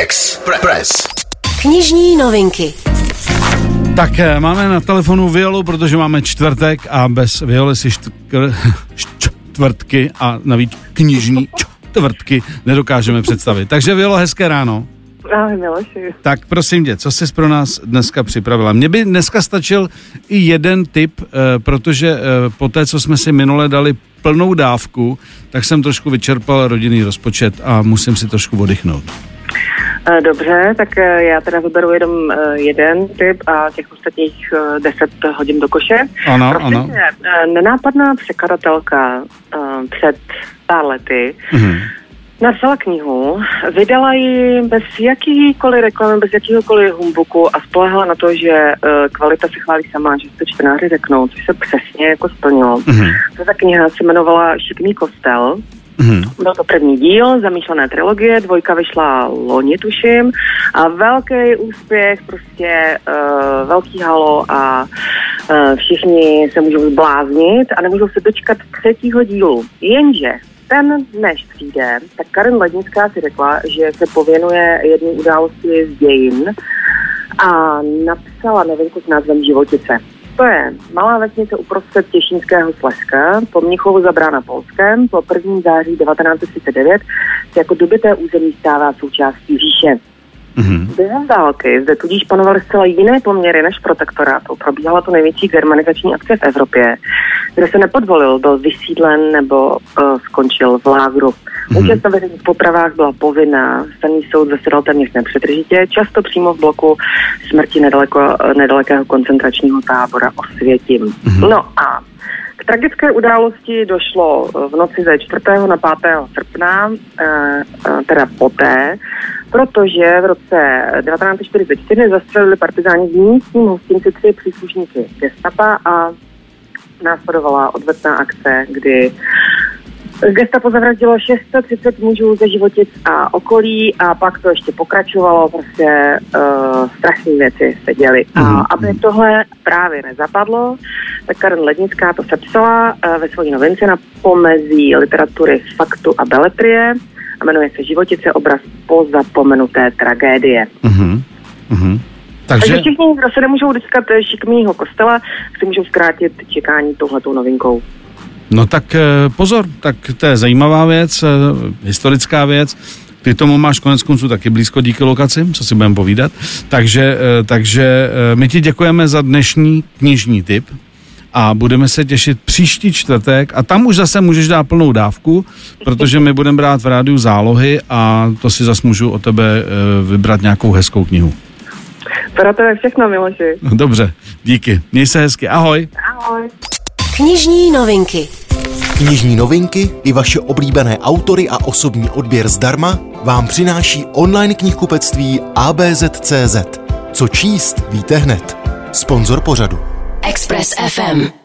Express. Knižní novinky. Tak eh, máme na telefonu Violu, protože máme čtvrtek a bez Violy si štkr, čtvrtky a navíc knižní čtvrtky nedokážeme představit. Takže Violo, hezké ráno. Ahoj Miloši. Tak prosím tě, co jsi pro nás dneska připravila? Mně by dneska stačil i jeden tip, eh, protože eh, po té, co jsme si minule dali plnou dávku, tak jsem trošku vyčerpal rodinný rozpočet a musím si trošku oddychnout. Eh, Dobře, tak eh, já teda vyberu jenom eh, jeden typ a těch ostatních deset hodin do koše. Ano, Prosím ano. tě, nenápadná překladatelka před pár lety Mhm. napsala knihu, vydala ji bez jakýkoliv reklamy, bez jakýhokoliv humbuku a spolehala na to, že kvalita se chválí sama, že si to čtenáři řeknou, což se přesně jako splnilo. Mhm. Ta kniha se jmenovala Šikmý kostel Mhm. Byl to první díl zamýšlené trilogie, dvojka vyšla loni, tuším, a velký úspěch, prostě uh, velký halo a uh, všichni se můžou zbláznit a nemůžou se dočkat třetího dílu. Jenže ten, než přijde, tak Karen Lednická si řekla, že se pověnuje jedné události z dějin a napsala novinku s názvem Životice. To je malá vesnice uprostřed Těšínského Slezska, po Mnichovu za brána Polskem, po 1. září 1939 se jako dobyté území stává součástí říše. Mhm. Během války zde tudíž panovaly zcela jiné poměry než protektorátu. Probíhala to největší germanizační akce v Evropě, kde se nepodvolil, byl vysídlen nebo uh, skončil v lágru. Účast na veřejných popravách byla povinná, staný soud zasedal téměř nepřetržitě, často přímo v bloku smrti nedaleko, nedalekého koncentračního tábora Osvětim. No a k tragické události došlo eh, v noci ze 4. na 5. srpna, eh, eh, teda poté, protože v roce 1944 zastřelili partizáni v místním hostinci tři příslušníky gestapa a následovala odvetná akce, kdy Gestapo zavraždilo 630 mužů ze životic a okolí a pak to ještě pokračovalo, prostě uh, strašné věci se děly. A Mhm. aby tohle právě nezapadlo, tak Karen Lednická to sepsala uh, ve své novince na pomezí literatury faktu a beletrie jmenuje se Životice obraz po zapomenuté tragédie. Mhm. Mhm. Takže Takže, všichni, kdo se nemůžou dočkat eh, šikmýho kostela, si můžou zkrátit čekání touhletou novinkou. no tak eh, pozor, tak to je zajímavá věc, eh, historická věc. Ty tomu máš konec konců taky blízko díky lokaci, co si budeme povídat. Takže, eh, takže eh, my ti děkujeme za dnešní knižní tip a budeme se těšit příští čtvrtek a tam už zase můžeš dát plnou dávku, protože my budeme brát v rádiu zálohy a to si zase můžu o tebe eh, vybrat nějakou hezkou knihu. Pro to je všechno, Miloši. Dobře, díky. Měj se hezky. Ahoj. Ahoj. Knižní novinky. Knižní novinky i vaše oblíbené autory a osobní odběr zdarma vám přináší online knihkupectví ABZ.cz. Co číst, víte hned. Sponzor pořadu. Express FM.